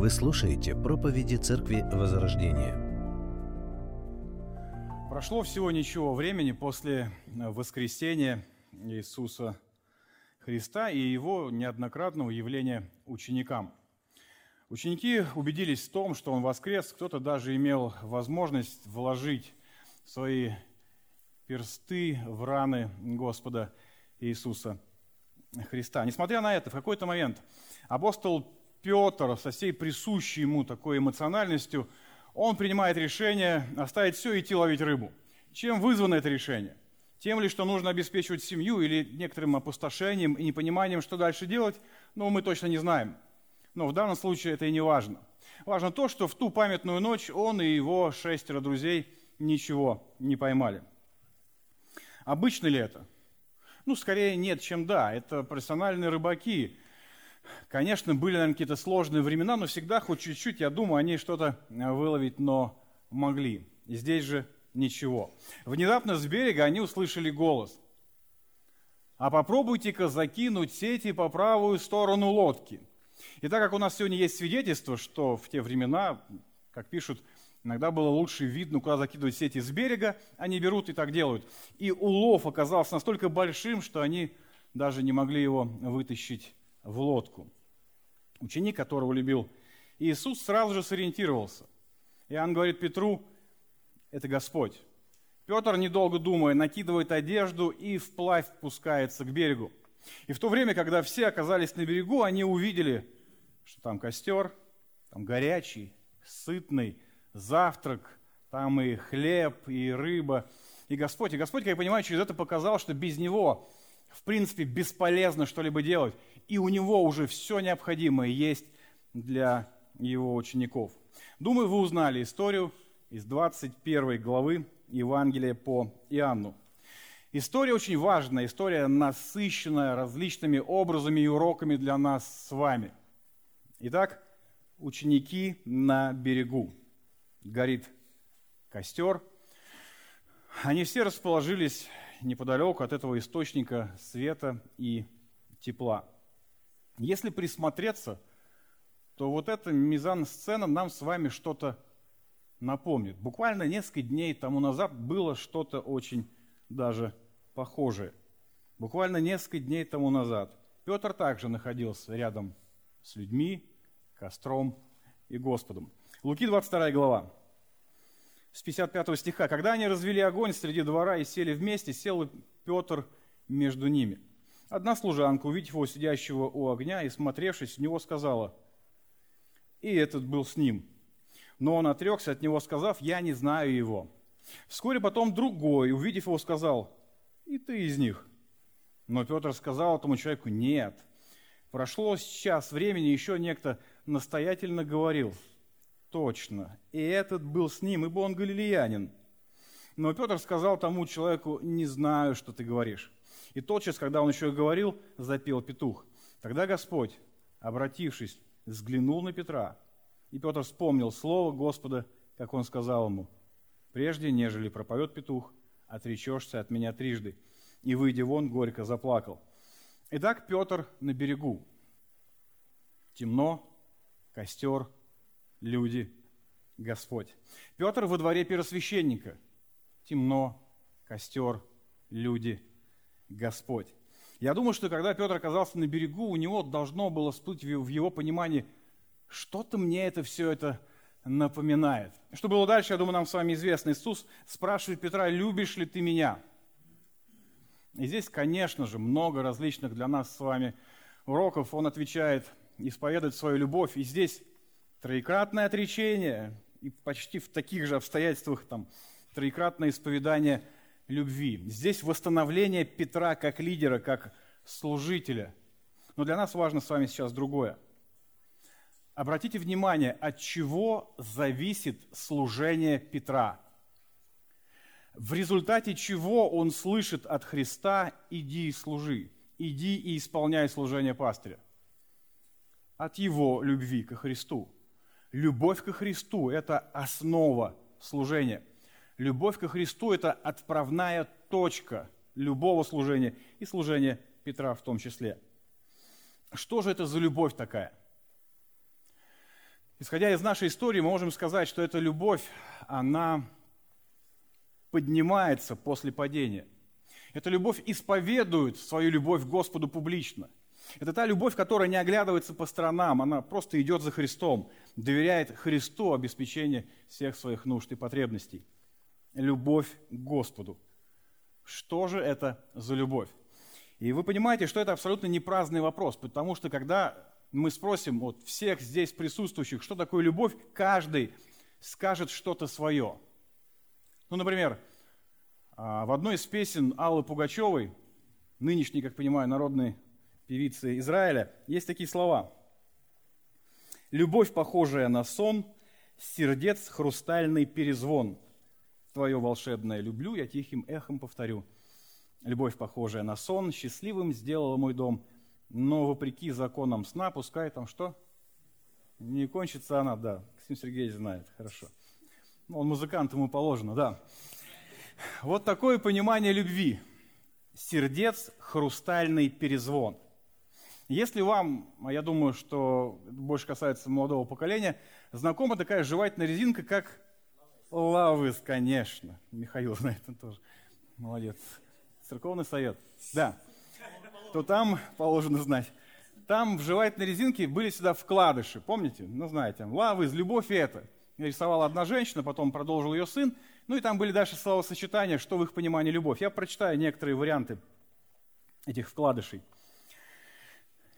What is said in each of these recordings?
Вы слушаете проповеди Церкви Возрождения. Прошло всего ничего времени после воскресения Иисуса Христа и его неоднократного явления ученикам. Ученики убедились в том, что Он воскрес, кто-то даже имел возможность вложить свои персты в раны Господа Иисуса Христа. Несмотря на это, в какой-то момент апостол Петр со всей присущей ему такой эмоциональностью, он принимает решение оставить все и идти ловить рыбу. Чем вызвано это решение? Тем ли, что нужно обеспечивать семью или некоторым опустошением и непониманием, что дальше делать, ну, мы точно не знаем. Но в данном случае это и не важно. Важно то, что в ту памятную ночь он и его шестеро друзей ничего не поймали. Обычно ли это? Ну, скорее нет, чем да. Это профессиональные рыбаки, Конечно, были, наверное, какие-то сложные времена, но всегда хоть чуть-чуть, я думаю, они что-то э, выловить, но могли. И здесь же ничего. Внезапно с берега они услышали голос. А попробуйте-ка закинуть сети по правую сторону лодки. И так как у нас сегодня есть свидетельство, что в те времена, как пишут, иногда было лучше видно, куда закидывать сети с берега, они берут и так делают. И улов оказался настолько большим, что они даже не могли его вытащить в лодку. Ученик, которого любил Иисус, сразу же сориентировался. Иоанн говорит Петру, это Господь. Петр, недолго думая, накидывает одежду и вплавь пускается к берегу. И в то время, когда все оказались на берегу, они увидели, что там костер, там горячий, сытный завтрак, там и хлеб, и рыба, и Господь. И Господь, как я понимаю, через это показал, что без Него, в принципе, бесполезно что-либо делать и у него уже все необходимое есть для его учеников. Думаю, вы узнали историю из 21 главы Евангелия по Иоанну. История очень важная, история насыщенная различными образами и уроками для нас с вами. Итак, ученики на берегу. Горит костер. Они все расположились неподалеку от этого источника света и тепла. Если присмотреться, то вот эта мизансцена нам с вами что-то напомнит. Буквально несколько дней тому назад было что-то очень даже похожее. Буквально несколько дней тому назад Петр также находился рядом с людьми, костром и Господом. Луки 22 глава, с 55 стиха. «Когда они развели огонь среди двора и сели вместе, сел Петр между ними». Одна служанка, увидев его сидящего у огня и смотревшись в него, сказала, и этот был с ним. Но он отрекся от него, сказав, я не знаю его. Вскоре потом другой, увидев его, сказал, и ты из них. Но Петр сказал этому человеку, нет. Прошло сейчас времени, еще некто настоятельно говорил, точно, и этот был с ним, ибо он галилеянин. Но Петр сказал тому человеку, не знаю, что ты говоришь. И тотчас, когда он еще говорил, запел петух. Тогда Господь, обратившись, взглянул на Петра. И Петр вспомнил слово Господа, как он сказал ему, «Прежде, нежели пропоет петух, отречешься от меня трижды». И, выйдя вон, горько заплакал. Итак, Петр на берегу. Темно, костер, люди, Господь. Петр во дворе первосвященника. Темно, костер, люди, Господь. Я думаю, что когда Петр оказался на берегу, у него должно было всплыть в его понимании, что-то мне это все это напоминает. Что было дальше, я думаю, нам с вами известно. Иисус спрашивает Петра, любишь ли ты меня? И здесь, конечно же, много различных для нас с вами уроков. Он отвечает, исповедует свою любовь. И здесь троекратное отречение, и почти в таких же обстоятельствах там троекратное исповедание – любви. Здесь восстановление Петра как лидера, как служителя. Но для нас важно с вами сейчас другое. Обратите внимание, от чего зависит служение Петра. В результате чего он слышит от Христа «иди и служи», «иди и исполняй служение пастыря». От его любви ко Христу. Любовь ко Христу – это основа служения – Любовь ко Христу – это отправная точка любого служения и служения Петра в том числе. Что же это за любовь такая? Исходя из нашей истории, мы можем сказать, что эта любовь, она поднимается после падения. Эта любовь исповедует свою любовь к Господу публично. Это та любовь, которая не оглядывается по сторонам, она просто идет за Христом, доверяет Христу обеспечение всех своих нужд и потребностей. Любовь к Господу. Что же это за любовь? И вы понимаете, что это абсолютно не праздный вопрос, потому что когда мы спросим вот всех здесь присутствующих, что такое любовь, каждый скажет что-то свое. Ну, например, а, в одной из песен Аллы Пугачевой, нынешней, как понимаю, народной певицы Израиля, есть такие слова. «Любовь, похожая на сон, сердец хрустальный перезвон. Твое волшебное люблю, я тихим эхом повторю. Любовь, похожая на сон, счастливым сделала мой дом, но вопреки законам сна, пускай там что? Не кончится она, да. Ксим Сергеевич знает, хорошо. Ну, он музыкант, ему положено, да. Вот такое понимание любви. Сердец, хрустальный перезвон. Если вам, а я думаю, что больше касается молодого поколения, знакома такая жевательная резинка, как лавыс, конечно. Михаил знает он тоже. Молодец. Церковный совет. Да. То там положено знать. Там в жевательной резинке были сюда вкладыши, помните? Ну, знаете, лавы, любовь и это. Рисовала одна женщина, потом продолжил ее сын. Ну и там были дальше словосочетания, что в их понимании любовь. Я прочитаю некоторые варианты этих вкладышей.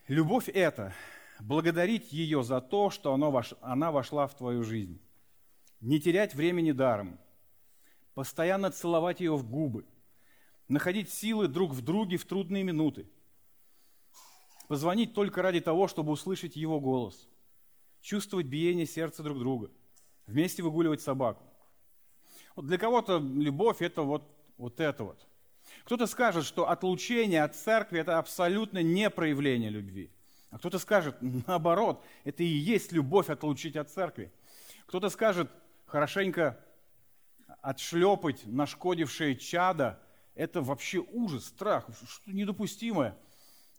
Любовь – это благодарить ее за то, что она вошла в твою жизнь. Не терять времени даром. Постоянно целовать ее в губы находить силы друг в друге в трудные минуты, позвонить только ради того, чтобы услышать его голос, чувствовать биение сердца друг друга, вместе выгуливать собаку. Вот для кого-то любовь – это вот, вот это вот. Кто-то скажет, что отлучение от церкви – это абсолютно не проявление любви. А кто-то скажет, наоборот, это и есть любовь отлучить от церкви. Кто-то скажет, хорошенько отшлепать нашкодившее чадо – это вообще ужас, страх, что недопустимое.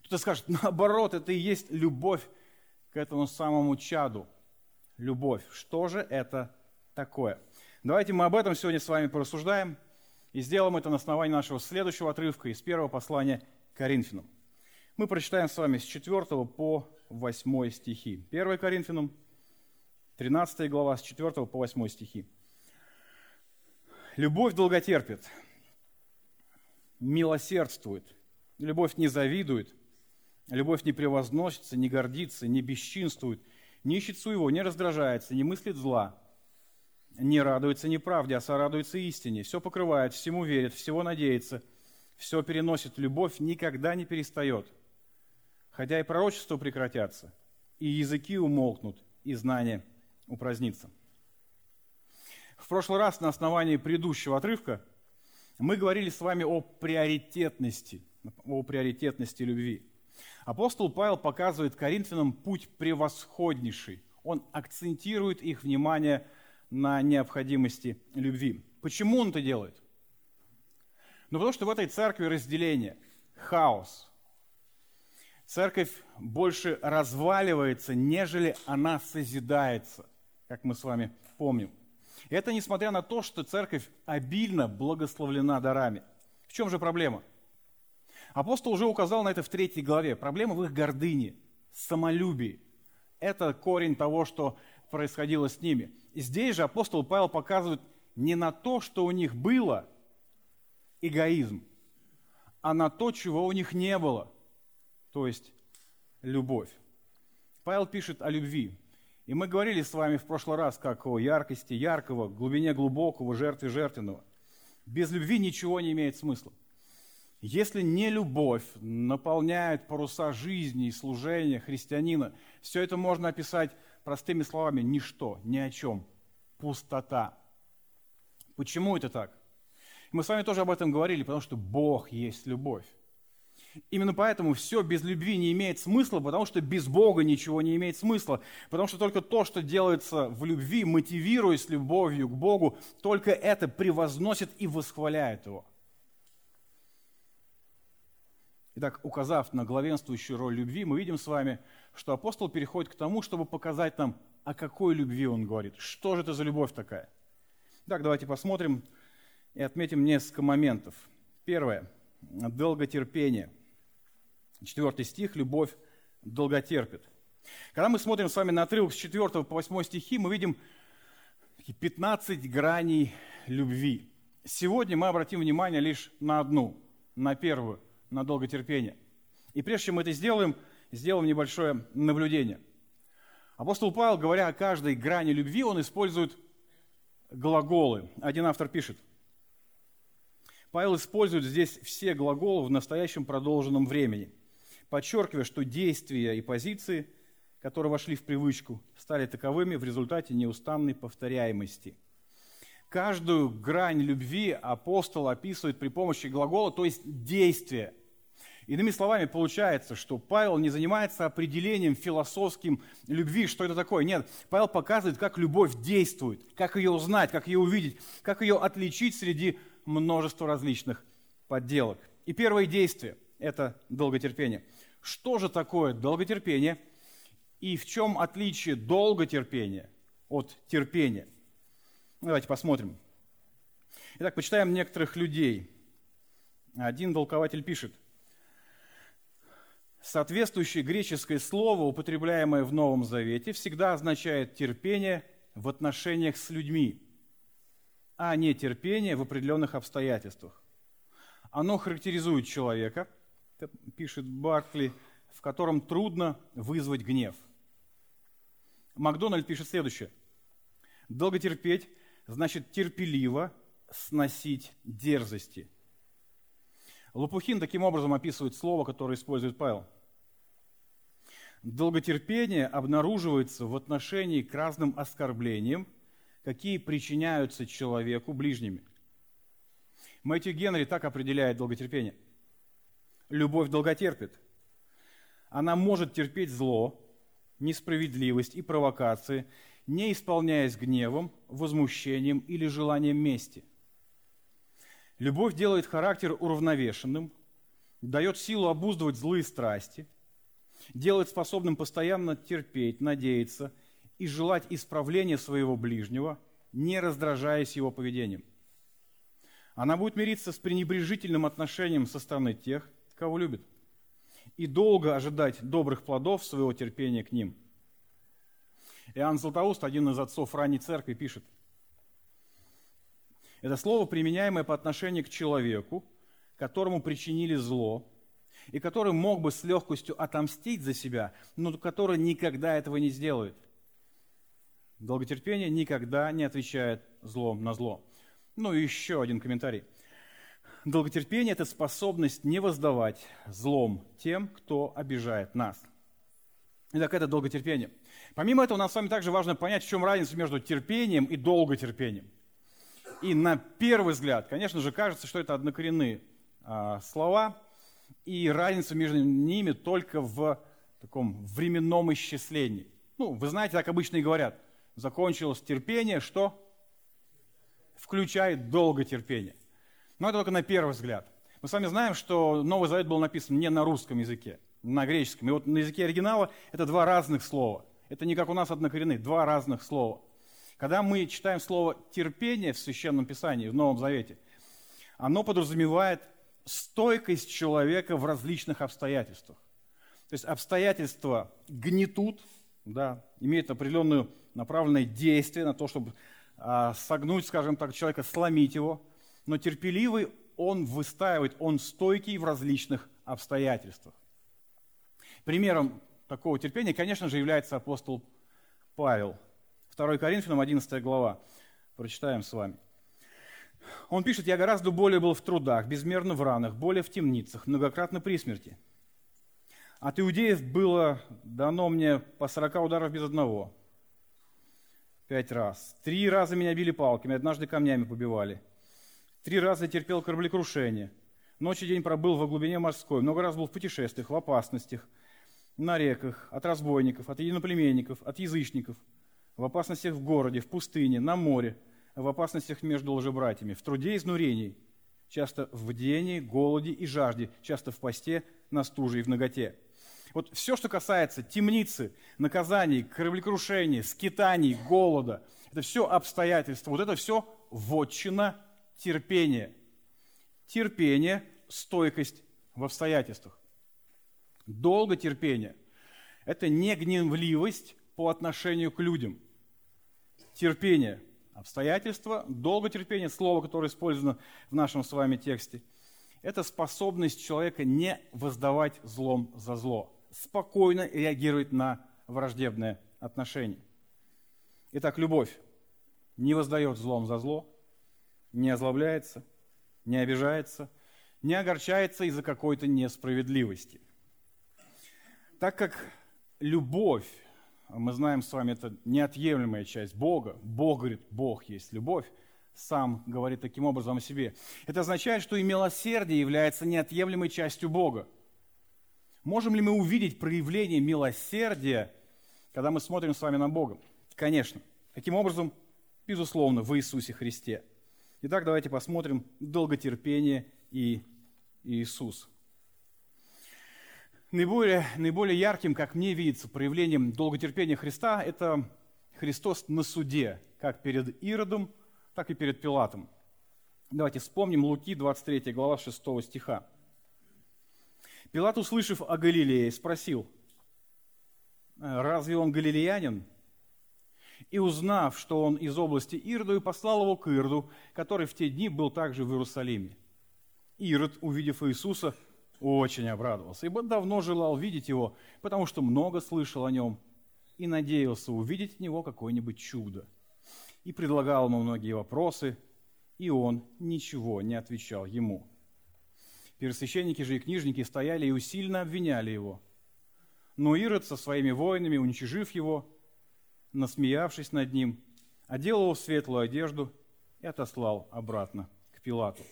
Кто-то скажет, наоборот, это и есть любовь к этому самому чаду. Любовь. Что же это такое? Давайте мы об этом сегодня с вами порассуждаем и сделаем это на основании нашего следующего отрывка из первого послания Коринфянам. Мы прочитаем с вами с 4 по 8 стихи. 1 Коринфянам, 13 глава, с 4 по 8 стихи. «Любовь долготерпит, милосердствует. Любовь не завидует, любовь не превозносится, не гордится, не бесчинствует, не ищет своего, не раздражается, не мыслит зла, не радуется неправде, а сорадуется истине, все покрывает, всему верит, всего надеется, все переносит, любовь никогда не перестает. Хотя и пророчества прекратятся, и языки умолкнут, и знания упразднится. В прошлый раз на основании предыдущего отрывка – мы говорили с вами о приоритетности, о приоритетности любви. Апостол Павел показывает Коринфянам путь превосходнейший. Он акцентирует их внимание на необходимости любви. Почему он это делает? Ну, потому что в этой церкви разделение, хаос. Церковь больше разваливается, нежели она созидается, как мы с вами помним. Это несмотря на то, что церковь обильно благословлена дарами. В чем же проблема? Апостол уже указал на это в третьей главе. Проблема в их гордыне, самолюбии. Это корень того, что происходило с ними. И здесь же апостол Павел показывает не на то, что у них было эгоизм, а на то, чего у них не было, то есть любовь. Павел пишет о любви. И мы говорили с вами в прошлый раз, как о яркости яркого, глубине глубокого, жертве жертвенного. Без любви ничего не имеет смысла. Если не любовь наполняет паруса жизни и служения христианина, все это можно описать простыми словами – ничто, ни о чем, пустота. Почему это так? Мы с вами тоже об этом говорили, потому что Бог есть любовь. Именно поэтому все без любви не имеет смысла, потому что без Бога ничего не имеет смысла. Потому что только то, что делается в любви, мотивируясь любовью к Богу, только это превозносит и восхваляет Его. Итак, указав на главенствующую роль любви, мы видим с вами, что апостол переходит к тому, чтобы показать нам о какой любви он говорит. Что же это за любовь такая? Так, давайте посмотрим и отметим несколько моментов. Первое. Долготерпение. Четвертый стих. Любовь долготерпит. Когда мы смотрим с вами на отрывок с 4 по 8 стихи, мы видим 15 граней любви. Сегодня мы обратим внимание лишь на одну, на первую, на долготерпение. И прежде чем мы это сделаем, сделаем небольшое наблюдение. Апостол Павел, говоря о каждой грани любви, он использует глаголы. Один автор пишет. Павел использует здесь все глаголы в настоящем продолженном времени, подчеркивая, что действия и позиции, которые вошли в привычку, стали таковыми в результате неустанной повторяемости. Каждую грань любви апостол описывает при помощи глагола, то есть действия – Иными словами, получается, что Павел не занимается определением философским любви, что это такое. Нет, Павел показывает, как любовь действует, как ее узнать, как ее увидеть, как ее отличить среди множества различных подделок. И первое действие – это долготерпение. Что же такое долготерпение и в чем отличие долготерпения от терпения? Давайте посмотрим. Итак, почитаем некоторых людей. Один толкователь пишет, Соответствующее греческое слово, употребляемое в Новом Завете, всегда означает терпение в отношениях с людьми, а не терпение в определенных обстоятельствах. Оно характеризует человека, пишет Баркли, в котором трудно вызвать гнев. Макдональд пишет следующее. Долготерпеть значит терпеливо сносить дерзости. Лопухин таким образом описывает слово, которое использует Павел. Долготерпение обнаруживается в отношении к разным оскорблениям, какие причиняются человеку ближними. Мэтью Генри так определяет долготерпение. Любовь долготерпит. Она может терпеть зло, несправедливость и провокации, не исполняясь гневом, возмущением или желанием мести. Любовь делает характер уравновешенным, дает силу обуздывать злые страсти, делает способным постоянно терпеть, надеяться и желать исправления своего ближнего, не раздражаясь его поведением. Она будет мириться с пренебрежительным отношением со стороны тех, кого любит, и долго ожидать добрых плодов своего терпения к ним. Иоанн Златоуст, один из отцов ранней церкви, пишет, это слово, применяемое по отношению к человеку, которому причинили зло, и который мог бы с легкостью отомстить за себя, но который никогда этого не сделает. Долготерпение никогда не отвечает злом на зло. Ну и еще один комментарий. Долготерпение – это способность не воздавать злом тем, кто обижает нас. Итак, это долготерпение. Помимо этого, нам с вами также важно понять, в чем разница между терпением и долготерпением. И на первый взгляд, конечно же, кажется, что это однокоренные а, слова, и разница между ними только в таком временном исчислении. Ну, вы знаете, так обычно и говорят. Закончилось терпение, что? Включает долготерпение. Но это только на первый взгляд. Мы с вами знаем, что Новый Завет был написан не на русском языке, на греческом. И вот на языке оригинала это два разных слова. Это не как у нас однокоренные, два разных слова. Когда мы читаем слово терпение в Священном Писании, в Новом Завете, оно подразумевает стойкость человека в различных обстоятельствах. То есть обстоятельства гнетут, да, имеют определенное направленное действие на то, чтобы а, согнуть, скажем так, человека, сломить его, но терпеливый он выстаивает, он стойкий в различных обстоятельствах. Примером такого терпения, конечно же, является апостол Павел. 2 Коринфянам, 11 глава. Прочитаем с вами. Он пишет, я гораздо более был в трудах, безмерно в ранах, более в темницах, многократно при смерти. От иудеев было дано мне по сорока ударов без одного. Пять раз. Три раза меня били палками, однажды камнями побивали. Три раза терпел кораблекрушение. Ночь и день пробыл во глубине морской. Много раз был в путешествиях, в опасностях, на реках, от разбойников, от единоплеменников, от язычников, в опасностях в городе, в пустыне, на море – в опасностях между лжебратьями, в труде изнурений, часто в бдении, голоде и жажде, часто в посте, на стуже и в ноготе. Вот все, что касается темницы, наказаний, кораблекрушений, скитаний, голода, это все обстоятельства, вот это все вотчина терпения. Терпение, стойкость в обстоятельствах. Долго терпение – это не гневливость по отношению к людям. Терпение – обстоятельства, долготерпение – слово, которое использовано в нашем с вами тексте – это способность человека не воздавать злом за зло, спокойно реагировать на враждебное отношение. Итак, любовь не воздает злом за зло, не озлобляется, не обижается, не огорчается из-за какой-то несправедливости. Так как любовь, мы знаем с вами, это неотъемлемая часть Бога, Бог говорит, Бог есть любовь, сам говорит таким образом о себе. Это означает, что и милосердие является неотъемлемой частью Бога. Можем ли мы увидеть проявление милосердия, когда мы смотрим с вами на Бога? Конечно. Каким образом? Безусловно, в Иисусе Христе. Итак, давайте посмотрим долготерпение и Иисус. Наиболее, наиболее ярким, как мне видится, проявлением долготерпения Христа – это Христос на суде, как перед Иродом, так и перед Пилатом. Давайте вспомним Луки, 23 глава, 6 стиха. Пилат, услышав о Галилее, спросил, разве он галилеянин? И узнав, что он из области Ирду, послал его к Ирду, который в те дни был также в Иерусалиме. Ирод, увидев Иисуса, очень обрадовался, ибо давно желал видеть его, потому что много слышал о нем и надеялся увидеть от него какое-нибудь чудо. И предлагал ему многие вопросы, и он ничего не отвечал ему. Первосвященники же и книжники стояли и усильно обвиняли его. Но Ирод со своими воинами, уничижив его, насмеявшись над ним, одел его в светлую одежду и отослал обратно к Пилату.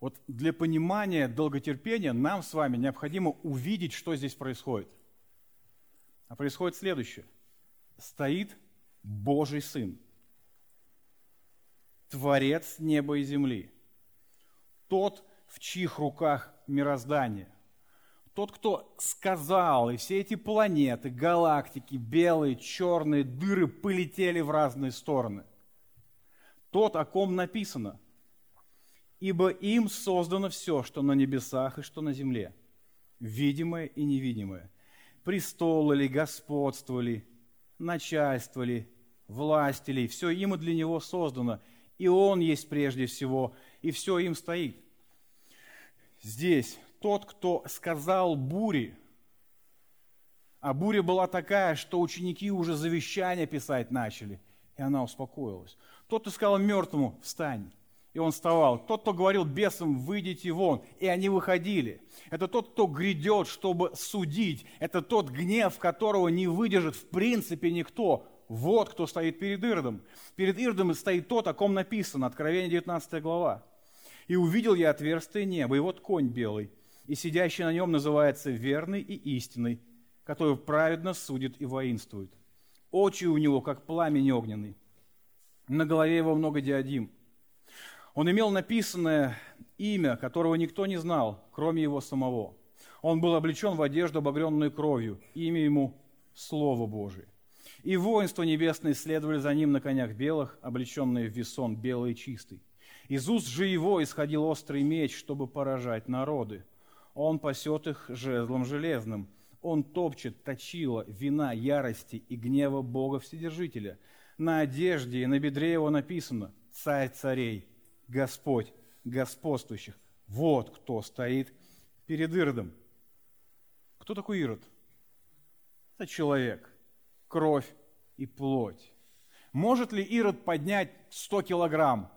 Вот для понимания долготерпения нам с вами необходимо увидеть, что здесь происходит. А происходит следующее. Стоит Божий Сын, Творец неба и земли, тот, в чьих руках мироздание – тот, кто сказал, и все эти планеты, галактики, белые, черные, дыры полетели в разные стороны. Тот, о ком написано, ибо им создано все, что на небесах и что на земле, видимое и невидимое, престолы ли, господство ли, начальство ли, власти ли, все им и для него создано, и он есть прежде всего, и все им стоит. Здесь тот, кто сказал буре, а буря была такая, что ученики уже завещание писать начали, и она успокоилась. Тот, кто сказал мертвому, встань, и он вставал. Тот, кто говорил бесам, выйдите вон, и они выходили. Это тот, кто грядет, чтобы судить. Это тот гнев, которого не выдержит в принципе никто. Вот кто стоит перед Иродом. Перед Иродом стоит тот, о ком написано, Откровение 19 глава. «И увидел я отверстие неба, и вот конь белый, и сидящий на нем называется верный и истинный, который праведно судит и воинствует. Очи у него, как пламень огненный. На голове его много диадим. Он имел написанное имя, которого никто не знал, кроме его самого. Он был облечен в одежду, обогренную кровью. Имя ему – Слово Божие. И воинство небесное следовали за ним на конях белых, облеченные в весон, белый и чистый. Из уст же его исходил острый меч, чтобы поражать народы. Он пасет их жезлом железным. Он топчет точила вина ярости и гнева Бога Вседержителя. На одежде и на бедре его написано «Царь царей, Господь господствующих». Вот кто стоит перед Иродом. Кто такой Ирод? Это человек, кровь и плоть. Может ли Ирод поднять 100 килограмм?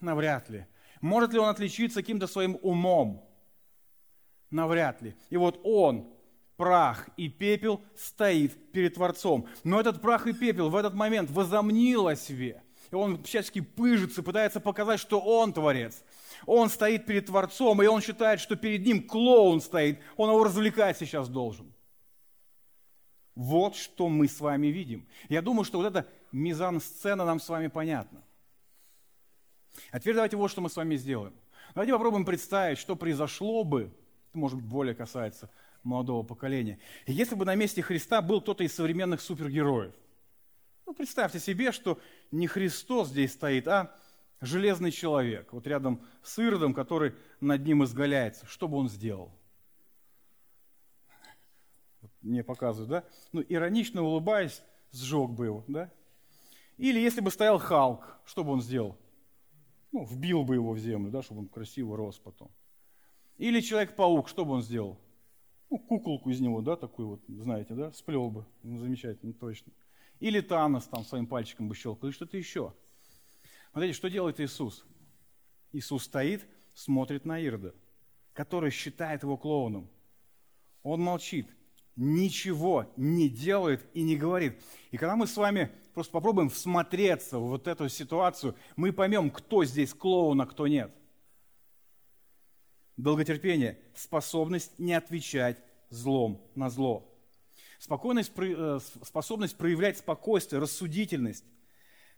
Навряд ли. Может ли он отличиться каким-то своим умом? Навряд ли. И вот он, прах и пепел, стоит перед Творцом. Но этот прах и пепел в этот момент возомнил о себе. И он всячески пыжится, пытается показать, что он Творец. Он стоит перед Творцом, и он считает, что перед ним клоун стоит. Он его развлекать сейчас должен. Вот что мы с вами видим. Я думаю, что вот эта мизансцена нам с вами понятна. А теперь давайте вот что мы с вами сделаем. Давайте попробуем представить, что произошло бы, может быть, более касается молодого поколения. И если бы на месте Христа был кто-то из современных супергероев, ну, представьте себе, что не Христос здесь стоит, а железный человек, вот рядом с Иродом, который над ним изгаляется. Что бы он сделал? Мне показывают, да? Ну, иронично улыбаясь, сжег бы его, да? Или если бы стоял Халк, что бы он сделал? Ну, вбил бы его в землю, да, чтобы он красиво рос потом. Или Человек-паук, что бы он сделал? Ну, куколку из него, да, такую вот, знаете, да, сплел бы. Ну, замечательно, точно. Или Танос там своим пальчиком бы щелкал, или что-то еще. Смотрите, что делает Иисус? Иисус стоит, смотрит на Ирда, который считает его клоуном. Он молчит, ничего не делает и не говорит. И когда мы с вами просто попробуем всмотреться в вот эту ситуацию, мы поймем, кто здесь клоун, а кто нет. Долготерпение – способность не отвечать злом на зло. Спокойность, э, способность проявлять спокойствие, рассудительность,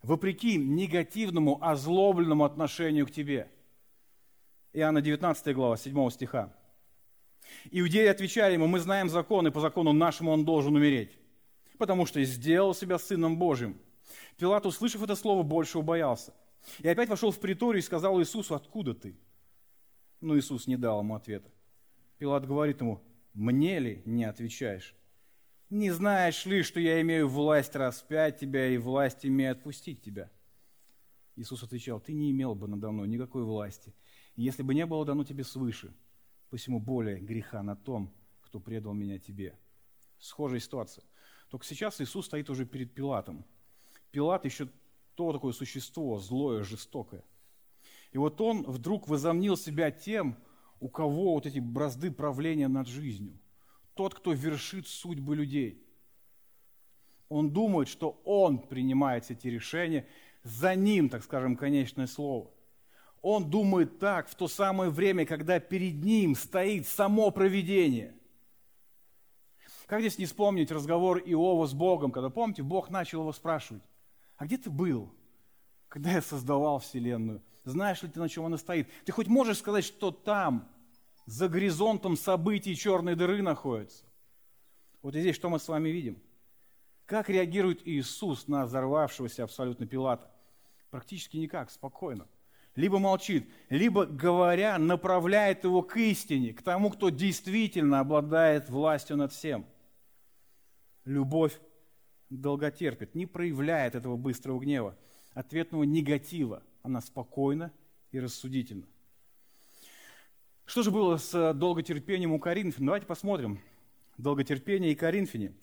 вопреки негативному, озлобленному отношению к тебе. Иоанна 19 глава, 7 стиха. Иудеи отвечали ему, мы знаем закон, и по закону нашему он должен умереть, потому что сделал себя сыном Божьим. Пилат, услышав это слово, больше убоялся. И опять вошел в приторию и сказал Иисусу, откуда ты? Но Иисус не дал ему ответа. Пилат говорит ему, мне ли не отвечаешь? Не знаешь ли, что я имею власть распять тебя и власть имею отпустить тебя? Иисус отвечал, ты не имел бы надо мной никакой власти, если бы не было дано тебе свыше. Посему более греха на том, кто предал меня тебе. Схожая ситуация. Только сейчас Иисус стоит уже перед Пилатом. Пилат еще то такое существо, злое, жестокое. И вот он вдруг возомнил себя тем, у кого вот эти бразды правления над жизнью. Тот, кто вершит судьбы людей. Он думает, что он принимает эти решения, за ним, так скажем, конечное слово. Он думает так в то самое время, когда перед ним стоит само провидение. Как здесь не вспомнить разговор Иова с Богом, когда, помните, Бог начал его спрашивать, а где ты был, когда я создавал Вселенную? Знаешь ли ты, на чем она стоит? Ты хоть можешь сказать, что там, за горизонтом событий черной дыры находится? Вот здесь что мы с вами видим? Как реагирует Иисус на взорвавшегося абсолютно Пилата? Практически никак, спокойно. Либо молчит, либо, говоря, направляет его к истине, к тому, кто действительно обладает властью над всем. Любовь долготерпит, не проявляет этого быстрого гнева, ответного негатива – она спокойна и рассудительна. Что же было с долготерпением у Коринфян? Давайте посмотрим. Долготерпение и Коринфяне.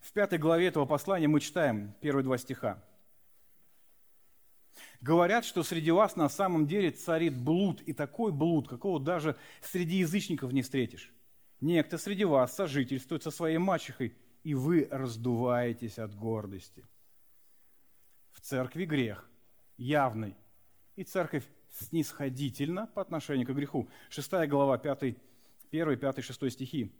В пятой главе этого послания мы читаем первые два стиха. Говорят, что среди вас на самом деле царит блуд, и такой блуд, какого даже среди язычников не встретишь. Некто среди вас сожительствует со своей мачехой, и вы раздуваетесь от гордости церкви грех явный, и церковь снисходительна по отношению к греху. 6 глава, 5, 1, 5, 6 стихи.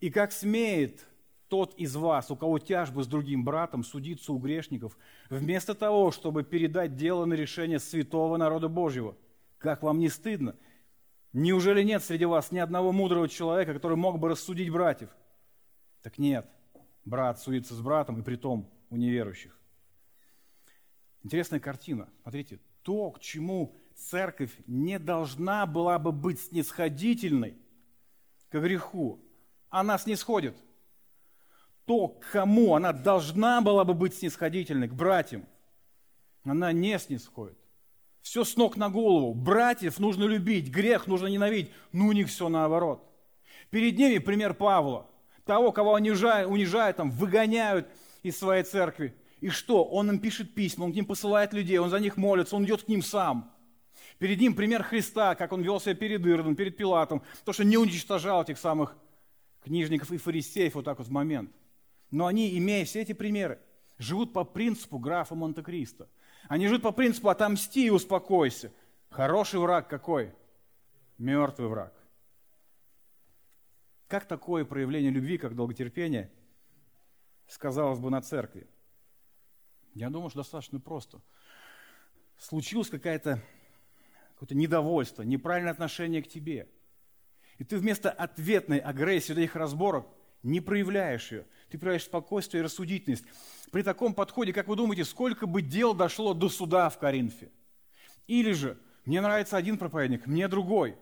«И как смеет тот из вас, у кого тяжбы с другим братом, судиться у грешников, вместо того, чтобы передать дело на решение святого народа Божьего? Как вам не стыдно? Неужели нет среди вас ни одного мудрого человека, который мог бы рассудить братьев? Так нет, брат судится с братом, и при том у неверующих. Интересная картина. Смотрите, то, к чему церковь не должна была бы быть снисходительной к греху, она снисходит. То, к кому она должна была бы быть снисходительной, к братьям, она не снисходит. Все с ног на голову. Братьев нужно любить, грех нужно ненавидеть. Ну, у них все наоборот. Перед ними пример Павла, того, кого унижают, унижают там, выгоняют из своей церкви. И что? Он им пишет письма, он к ним посылает людей, он за них молится, он идет к ним сам. Перед ним пример Христа, как он вел себя перед Иродом, перед Пилатом, то, что не уничтожал этих самых книжников и фарисеев вот так вот в момент. Но они, имея все эти примеры, живут по принципу графа Монте-Кристо. Они живут по принципу «отомсти и успокойся». Хороший враг какой? Мертвый враг. Как такое проявление любви, как долготерпение – сказалось бы на церкви? Я думаю, что достаточно просто. Случилась какая-то какое-то недовольство, неправильное отношение к тебе. И ты вместо ответной агрессии, этих разборок, не проявляешь ее. Ты проявляешь спокойствие и рассудительность. При таком подходе, как вы думаете, сколько бы дел дошло до суда в Коринфе? Или же, мне нравится один проповедник, мне другой.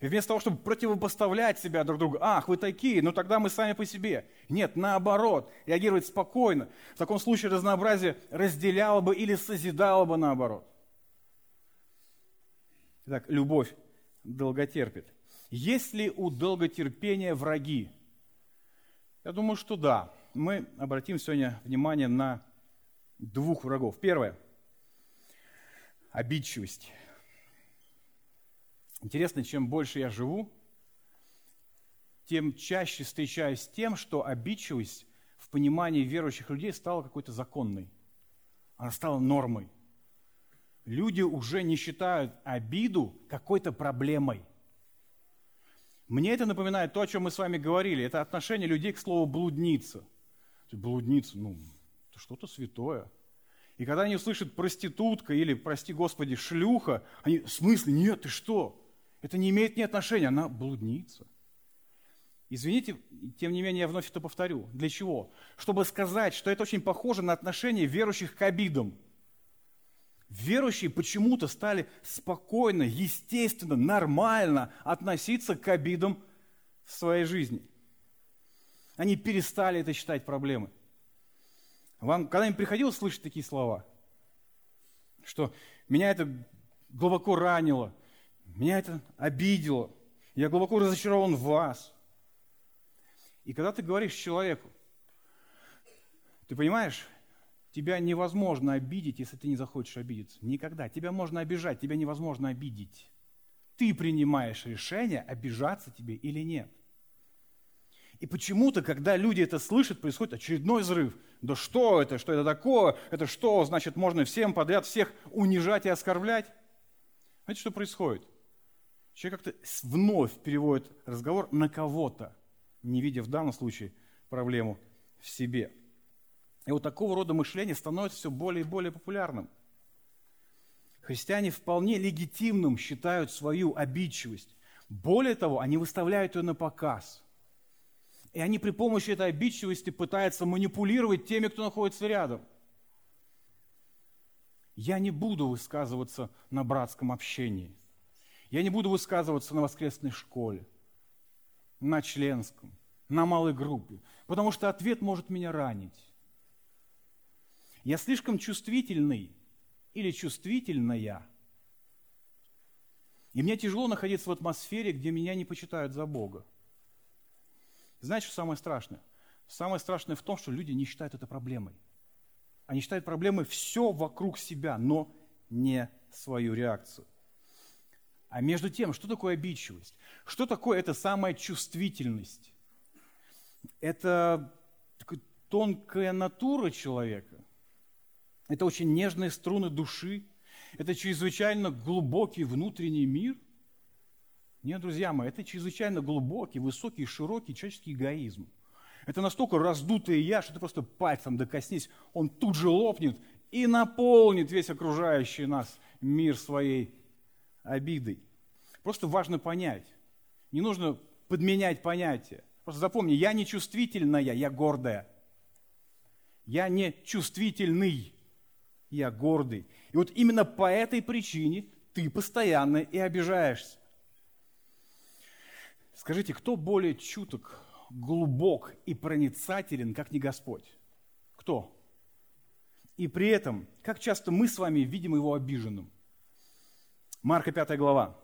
И вместо того, чтобы противопоставлять себя друг другу, ах, вы такие, ну тогда мы сами по себе. Нет, наоборот, реагировать спокойно. В таком случае разнообразие разделяло бы или созидало бы наоборот. Итак, любовь долготерпит. Есть ли у долготерпения враги? Я думаю, что да. Мы обратим сегодня внимание на двух врагов. Первое – обидчивость. Интересно, чем больше я живу, тем чаще встречаюсь с тем, что обидчивость в понимании верующих людей стала какой-то законной. Она стала нормой. Люди уже не считают обиду какой-то проблемой – мне это напоминает то, о чем мы с вами говорили. Это отношение людей к слову «блудница». Блудница, ну, это что-то святое. И когда они услышат проститутка или, прости Господи, шлюха, они, в смысле, нет, ты что? Это не имеет ни отношения, она блудница. Извините, тем не менее, я вновь это повторю. Для чего? Чтобы сказать, что это очень похоже на отношение верующих к обидам – верующие почему-то стали спокойно, естественно, нормально относиться к обидам в своей жизни. Они перестали это считать проблемой. Вам когда-нибудь приходилось слышать такие слова? Что меня это глубоко ранило, меня это обидело, я глубоко разочарован в вас. И когда ты говоришь человеку, ты понимаешь, Тебя невозможно обидеть, если ты не захочешь обидеться. Никогда. Тебя можно обижать, тебя невозможно обидеть. Ты принимаешь решение, обижаться тебе или нет. И почему-то, когда люди это слышат, происходит очередной взрыв. Да что это, что это такое? Это что, значит, можно всем подряд всех унижать и оскорблять? Знаете, что происходит? Человек как-то вновь переводит разговор на кого-то, не видя в данном случае проблему в себе. И вот такого рода мышление становится все более и более популярным. Христиане вполне легитимным считают свою обидчивость. Более того, они выставляют ее на показ. И они при помощи этой обидчивости пытаются манипулировать теми, кто находится рядом. Я не буду высказываться на братском общении. Я не буду высказываться на воскресной школе, на членском, на малой группе, потому что ответ может меня ранить. Я слишком чувствительный или чувствительная. И мне тяжело находиться в атмосфере, где меня не почитают за Бога. Знаете, что самое страшное? Самое страшное в том, что люди не считают это проблемой. Они считают проблемой все вокруг себя, но не свою реакцию. А между тем, что такое обидчивость? Что такое эта самая чувствительность? Это тонкая натура человека, это очень нежные струны души. Это чрезвычайно глубокий внутренний мир. Нет, друзья мои, это чрезвычайно глубокий, высокий, широкий человеческий эгоизм. Это настолько раздутое я, что ты просто пальцем докоснись, он тут же лопнет и наполнит весь окружающий нас мир своей обидой. Просто важно понять. Не нужно подменять понятия. Просто запомни, я не чувствительная, я гордая. Я не чувствительный я гордый. И вот именно по этой причине ты постоянно и обижаешься. Скажите, кто более чуток, глубок и проницателен, как не Господь? Кто? И при этом, как часто мы с вами видим его обиженным? Марка 5 глава.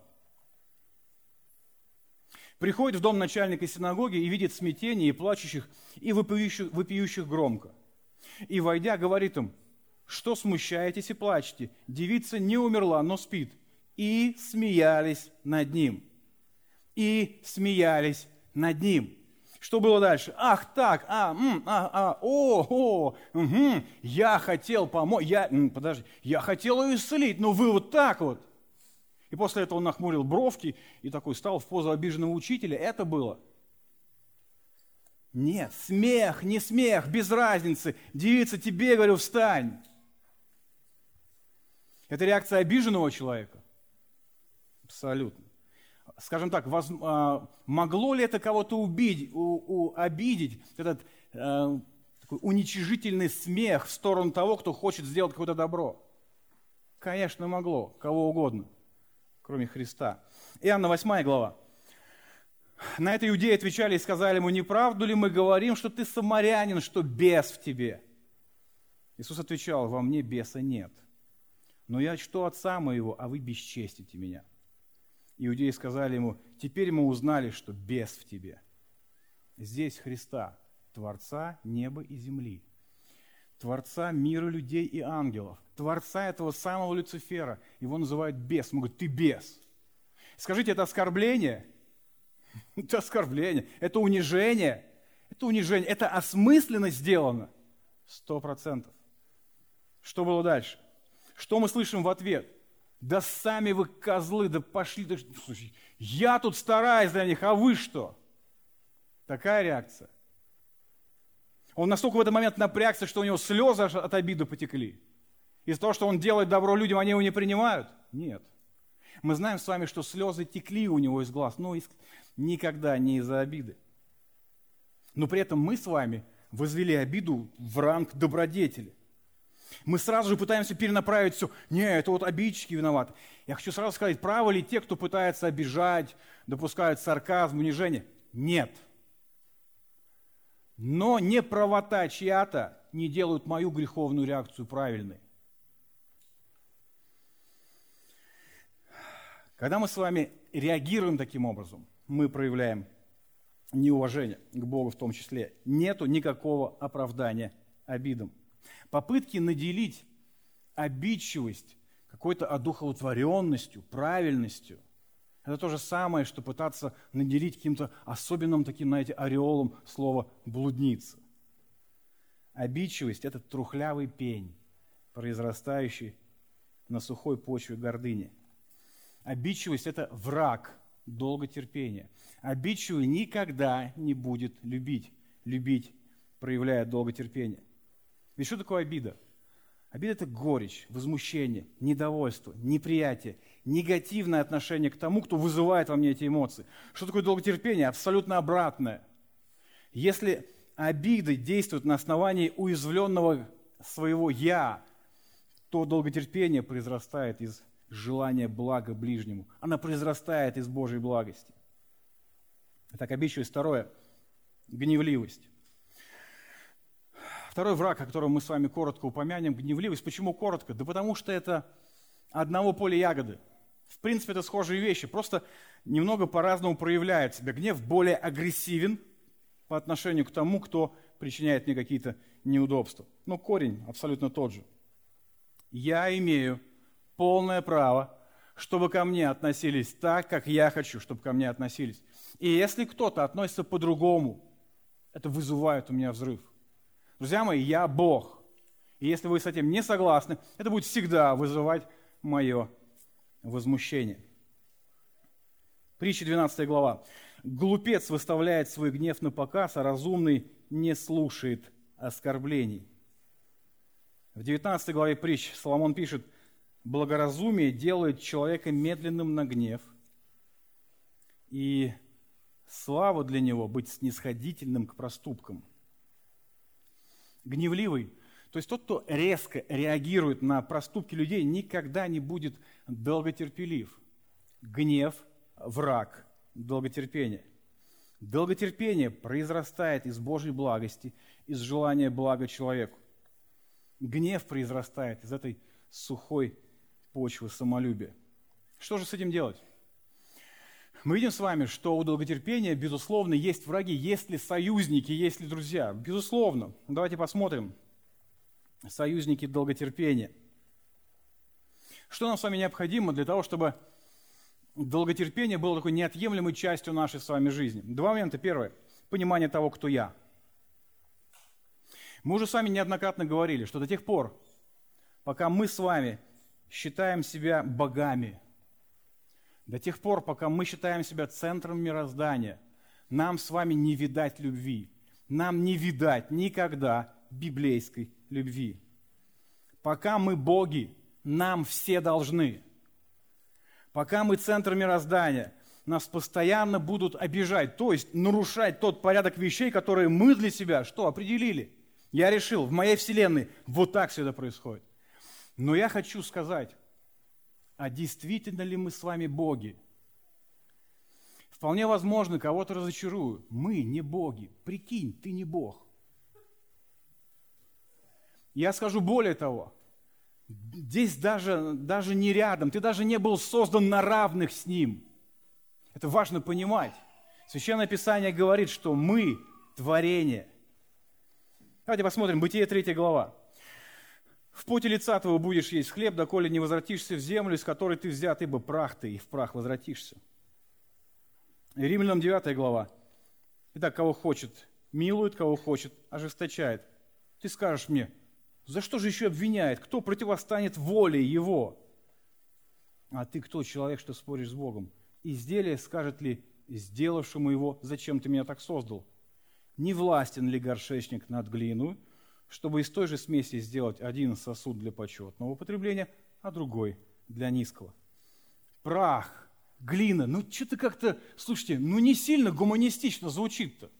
Приходит в дом начальника синагоги и видит смятение и плачущих, и вопиющих, вопиющих громко. И, войдя, говорит им, что смущаетесь и плачете? Девица не умерла, но спит. И смеялись над ним. И смеялись над ним. Что было дальше? Ах так, а, м, а, а, о, о, угу, я хотел помочь, я, м, подожди, я хотел ее исцелить, но вы вот так вот. И после этого он нахмурил бровки и такой стал в позу обиженного учителя. Это было. Нет, смех, не смех, без разницы. Девица, тебе говорю, встань. Это реакция обиженного человека. Абсолютно. Скажем так, воз, а, могло ли это кого-то убить, у, у, обидеть, этот а, такой уничижительный смех в сторону того, кто хочет сделать какое-то добро? Конечно, могло, кого угодно, кроме Христа. Иоанна 8 глава. На это иудеи отвечали и сказали ему, не правду ли мы говорим, что ты самарянин, что бес в тебе? Иисус отвечал, во мне беса нет. Но я что отца моего, а вы бесчестите меня. Иудеи сказали ему, теперь мы узнали, что бес в тебе. Здесь Христа, Творца неба и земли. Творца мира людей и ангелов. Творца этого самого Люцифера. Его называют бес. Он говорит, ты бес. Скажите, это оскорбление? Это оскорбление, это унижение. Это унижение, это осмысленно сделано. Сто процентов. Что было дальше? Что мы слышим в ответ? Да сами вы козлы, да пошли. Да, слушай, я тут стараюсь для них, а вы что? Такая реакция. Он настолько в этот момент напрягся, что у него слезы от обиды потекли. Из-за того, что он делает добро людям, они его не принимают? Нет. Мы знаем с вами, что слезы текли у него из глаз, но никогда не из-за обиды. Но при этом мы с вами возвели обиду в ранг добродетели. Мы сразу же пытаемся перенаправить все. Не, это вот обидчики виноваты. Я хочу сразу сказать, правы ли те, кто пытается обижать, допускают сарказм, унижение? Нет. Но не правота чья-то не делают мою греховную реакцию правильной. Когда мы с вами реагируем таким образом, мы проявляем неуважение к Богу в том числе. Нету никакого оправдания обидам. Попытки наделить обидчивость какой-то одухотворенностью, правильностью – это то же самое, что пытаться наделить каким-то особенным таким, знаете, ореолом слова «блудница». Обидчивость – это трухлявый пень, произрастающий на сухой почве гордыни – Обидчивость – это враг долготерпения. Обидчивый никогда не будет любить, любить, проявляя долготерпение. Ведь что такое обида? Обида – это горечь, возмущение, недовольство, неприятие, негативное отношение к тому, кто вызывает во мне эти эмоции. Что такое долготерпение? Абсолютно обратное. Если обиды действуют на основании уязвленного своего «я», то долготерпение произрастает из желание блага ближнему. Она произрастает из Божьей благости. Так, обещаюсь, второе – гневливость. Второй враг, о котором мы с вами коротко упомянем, гневливость. Почему коротко? Да потому что это одного поля ягоды. В принципе, это схожие вещи, просто немного по-разному проявляет себя. Гнев более агрессивен по отношению к тому, кто причиняет мне какие-то неудобства. Но корень абсолютно тот же. Я имею полное право, чтобы ко мне относились так, как я хочу, чтобы ко мне относились. И если кто-то относится по-другому, это вызывает у меня взрыв. Друзья мои, я Бог. И если вы с этим не согласны, это будет всегда вызывать мое возмущение. Притча 12 глава. Глупец выставляет свой гнев на показ, а разумный не слушает оскорблений. В 19 главе притч Соломон пишет – Благоразумие делает человека медленным на гнев, и слава для него быть снисходительным к проступкам. Гневливый, то есть тот, кто резко реагирует на проступки людей, никогда не будет долготерпелив. Гнев – враг долготерпения. Долготерпение произрастает из Божьей благости, из желания блага человеку. Гнев произрастает из этой сухой почвы самолюбия. Что же с этим делать? Мы видим с вами, что у долготерпения, безусловно, есть враги, есть ли союзники, есть ли друзья. Безусловно. Давайте посмотрим. Союзники долготерпения. Что нам с вами необходимо для того, чтобы долготерпение было такой неотъемлемой частью нашей с вами жизни? Два момента. Первое. Понимание того, кто я. Мы уже с вами неоднократно говорили, что до тех пор, пока мы с вами считаем себя богами, до тех пор, пока мы считаем себя центром мироздания, нам с вами не видать любви. Нам не видать никогда библейской любви. Пока мы боги, нам все должны. пока мы центр мироздания, нас постоянно будут обижать, то есть нарушать тот порядок вещей, которые мы для себя что определили. Я решил, в моей вселенной вот так все это происходит. Но я хочу сказать, а действительно ли мы с вами боги? Вполне возможно, кого-то разочарую. Мы не боги. Прикинь, ты не бог. Я скажу более того, здесь даже, даже не рядом, ты даже не был создан на равных с ним. Это важно понимать. Священное Писание говорит, что мы творение. Давайте посмотрим, Бытие 3 глава. В поте лица твоего будешь есть хлеб, доколе не возвратишься в землю, из которой ты взят, ибо прах ты, и в прах возвратишься. Римлянам 9 глава. Итак, кого хочет, милует, кого хочет, ожесточает. Ты скажешь мне, за что же еще обвиняет? Кто противостанет воле его? А ты кто, человек, что споришь с Богом? Изделие скажет ли сделавшему его, зачем ты меня так создал? Не властен ли горшечник над глину, чтобы из той же смеси сделать один сосуд для почетного употребления, а другой для низкого? Прах, глина, ну что-то как-то, слушайте, ну не сильно гуманистично звучит-то.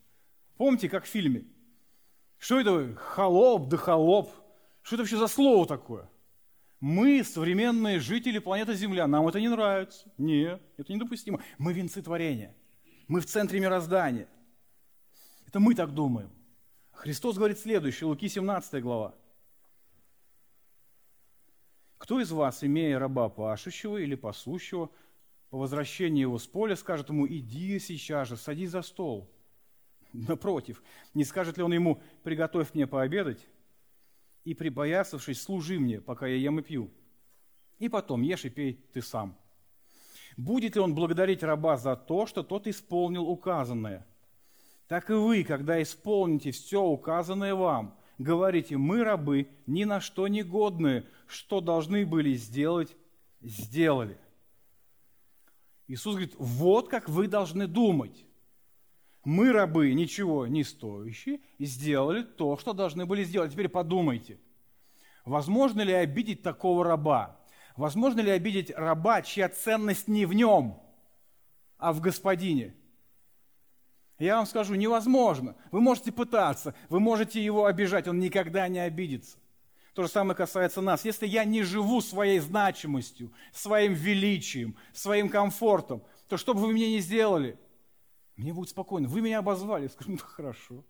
Помните, как в фильме? Что это холоп да холоп? Что это вообще за слово такое? Мы, современные жители планеты Земля, нам это не нравится. Нет, это недопустимо. Мы венцы творения. Мы в центре мироздания. Это мы так думаем. Христос говорит следующее, Луки 17 глава. Кто из вас, имея раба пашущего или пасущего, по возвращении его с поля, скажет ему, иди сейчас же, садись за стол. Напротив, не скажет ли он ему, приготовь мне пообедать, и, припоясавшись, служи мне, пока я ем и пью. И потом ешь и пей ты сам. Будет ли он благодарить раба за то, что тот исполнил указанное? Так и вы, когда исполните все указанное вам, говорите, мы рабы, ни на что не годные, что должны были сделать, сделали. Иисус говорит, вот как вы должны думать. Мы, рабы, ничего не стоящие, сделали то, что должны были сделать. Теперь подумайте, возможно ли обидеть такого раба? Возможно ли обидеть раба, чья ценность не в нем, а в господине? Я вам скажу, невозможно. Вы можете пытаться, вы можете его обижать, он никогда не обидится. То же самое касается нас. Если я не живу своей значимостью, своим величием, своим комфортом, то что бы вы мне ни сделали – мне будет спокойно. Вы меня обозвали. Скажу, ну хорошо.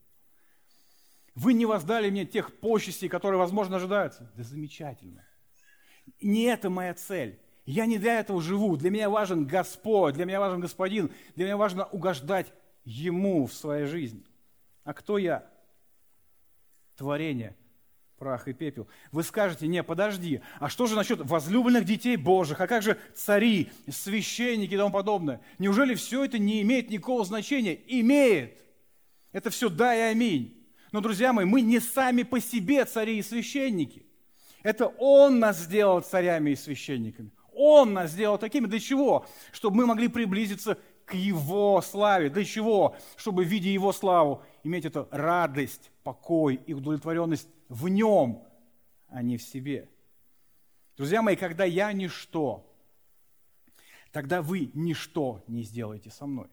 Вы не воздали мне тех почестей, которые, возможно, ожидаются. Да замечательно. Не это моя цель. Я не для этого живу. Для меня важен Господь, для меня важен Господин, для меня важно угождать Ему в своей жизни. А кто я? Творение, прах и пепел. Вы скажете, не, подожди, а что же насчет возлюбленных детей Божьих, а как же цари, священники и тому подобное? Неужели все это не имеет никакого значения? Имеет. Это все да и аминь. Но, друзья мои, мы не сами по себе цари и священники. Это Он нас сделал царями и священниками. Он нас сделал такими. Для чего? Чтобы мы могли приблизиться к Его славе. Для чего? Чтобы, видя Его славу, иметь эту радость, покой и удовлетворенность в Нем, а не в себе. Друзья мои, когда я ничто, тогда вы ничто не сделаете со мной.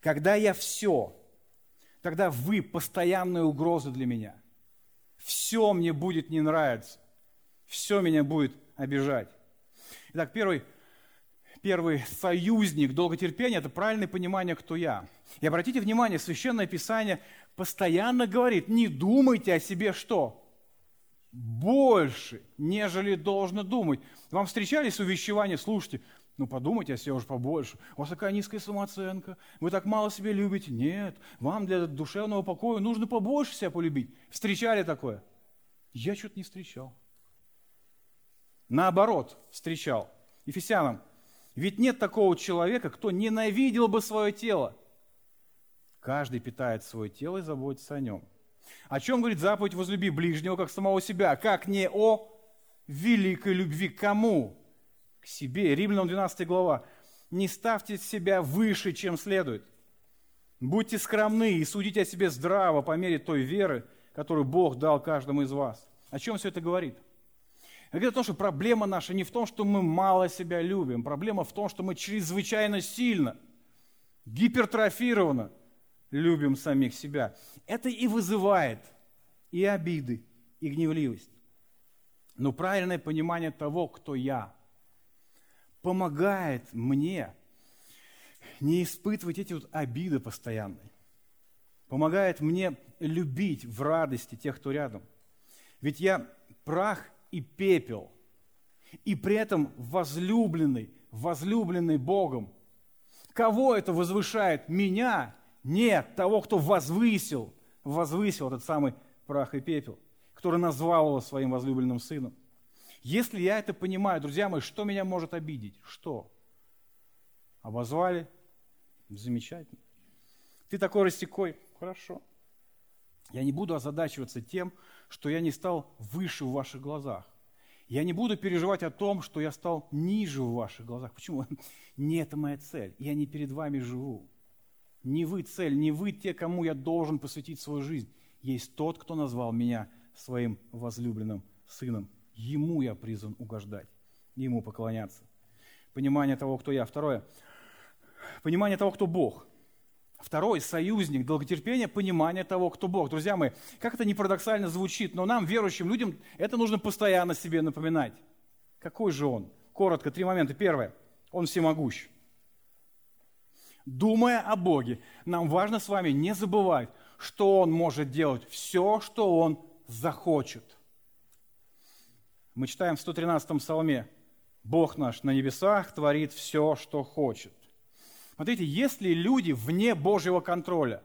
Когда я все, тогда вы постоянная угроза для меня. Все мне будет не нравиться. Все меня будет обижать. Итак, первый первый союзник долготерпения – это правильное понимание, кто я. И обратите внимание, Священное Писание постоянно говорит, не думайте о себе что? Больше, нежели должно думать. Вам встречались увещевания, слушайте, ну подумайте о себе уже побольше. У вас такая низкая самооценка, вы так мало себя любите. Нет, вам для душевного покоя нужно побольше себя полюбить. Встречали такое? Я что-то не встречал. Наоборот, встречал. Ефесянам ведь нет такого человека, кто ненавидел бы свое тело. Каждый питает свое тело и заботится о нем. О чем говорит заповедь «возлюби ближнего, как самого себя», как не о великой любви к кому? К себе. Римлянам 12 глава. «Не ставьте себя выше, чем следует. Будьте скромны и судите о себе здраво по мере той веры, которую Бог дал каждому из вас». О чем все это говорит? Я говорю о том, что проблема наша не в том, что мы мало себя любим. Проблема в том, что мы чрезвычайно сильно, гипертрофированно любим самих себя. Это и вызывает и обиды, и гневливость. Но правильное понимание того, кто я, помогает мне не испытывать эти вот обиды постоянные. Помогает мне любить в радости тех, кто рядом. Ведь я прах и пепел, и при этом возлюбленный, возлюбленный Богом. Кого это возвышает? Меня? Нет, того, кто возвысил, возвысил этот самый прах и пепел, который назвал его своим возлюбленным сыном. Если я это понимаю, друзья мои, что меня может обидеть? Что? Обозвали? Замечательно. Ты такой рассекой? Хорошо. Я не буду озадачиваться тем, что я не стал выше в ваших глазах. Я не буду переживать о том, что я стал ниже в ваших глазах. Почему? Не это моя цель. Я не перед вами живу. Не вы цель, не вы те, кому я должен посвятить свою жизнь. Есть тот, кто назвал меня своим возлюбленным сыном. Ему я призван угождать, ему поклоняться. Понимание того, кто я. Второе. Понимание того, кто Бог. Второй союзник долготерпения – понимание того, кто Бог. Друзья мои, как это не парадоксально звучит, но нам, верующим людям, это нужно постоянно себе напоминать. Какой же Он? Коротко, три момента. Первое – Он всемогущ. Думая о Боге, нам важно с вами не забывать, что Он может делать все, что Он захочет. Мы читаем в 113-м псалме «Бог наш на небесах творит все, что хочет». Смотрите, если люди вне Божьего контроля,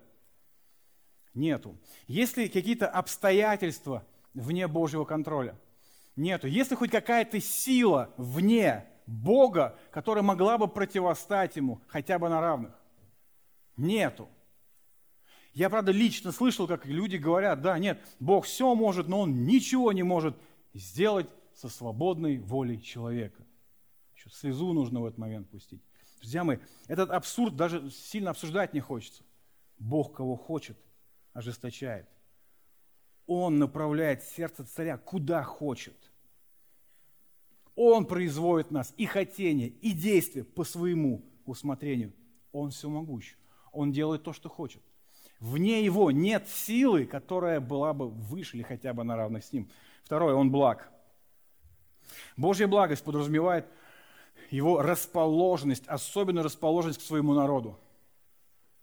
нету. Если какие-то обстоятельства вне Божьего контроля, нету. Если хоть какая-то сила вне Бога, которая могла бы противостать Ему хотя бы на равных, нету. Я, правда, лично слышал, как люди говорят, да, нет, Бог все может, но Он ничего не может сделать со свободной волей человека. Еще слезу нужно в этот момент пустить. Друзья мои, этот абсурд даже сильно обсуждать не хочется. Бог кого хочет, ожесточает. Он направляет сердце царя куда хочет. Он производит нас и хотение, и действие по своему усмотрению. Он всемогущ. Он делает то, что хочет. Вне его нет силы, которая была бы выше или хотя бы на равных с ним. Второе, он благ. Божья благость подразумевает его расположенность, особенную расположенность к своему народу.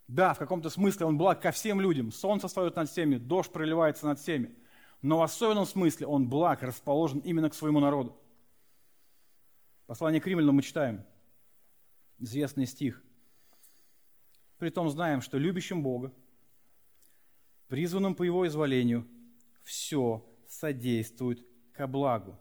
Да, в каком-то смысле он благ ко всем людям. Солнце встает над всеми, дождь проливается над всеми. Но в особенном смысле он благ, расположен именно к своему народу. Послание к римлянам мы читаем. Известный стих. Притом знаем, что любящим Бога, призванным по Его изволению, все содействует ко благу